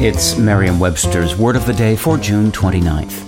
It's Merriam Webster's Word of the Day for June 29th.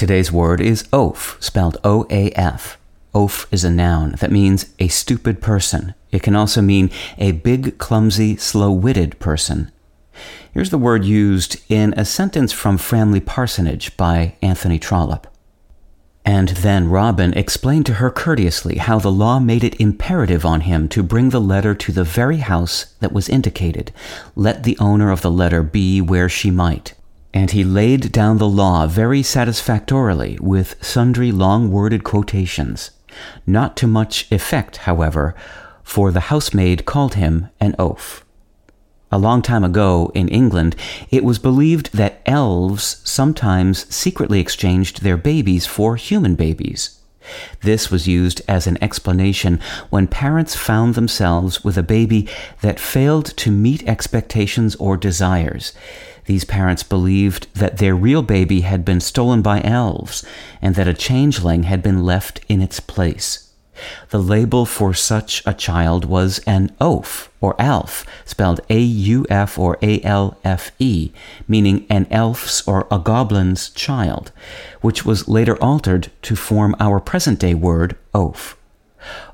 Today's word is oaf, spelled O A F. Oaf is a noun that means a stupid person. It can also mean a big, clumsy, slow witted person. Here's the word used in a sentence from Framley Parsonage by Anthony Trollope. And then Robin explained to her courteously how the law made it imperative on him to bring the letter to the very house that was indicated, let the owner of the letter be where she might. And he laid down the law very satisfactorily with sundry long worded quotations. Not to much effect, however, for the housemaid called him an oaf. A long time ago in England, it was believed that elves sometimes secretly exchanged their babies for human babies. This was used as an explanation when parents found themselves with a baby that failed to meet expectations or desires. These parents believed that their real baby had been stolen by elves and that a changeling had been left in its place. The label for such a child was an auf or alfe, spelled A U F or A L F E, meaning an elf's or a goblin's child, which was later altered to form our present day word oaf.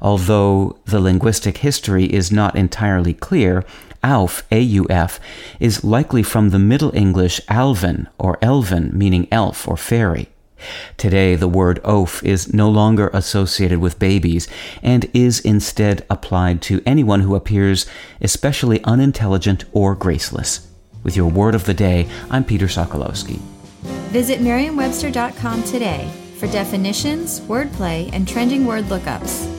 Although the linguistic history is not entirely clear, Auf, A-U-F, is likely from the Middle English alvin or elven, meaning elf or fairy. Today, the word oaf is no longer associated with babies and is instead applied to anyone who appears especially unintelligent or graceless. With your word of the day, I'm Peter Sokolowski. Visit Merriam-Webster.com today for definitions, wordplay, and trending word lookups.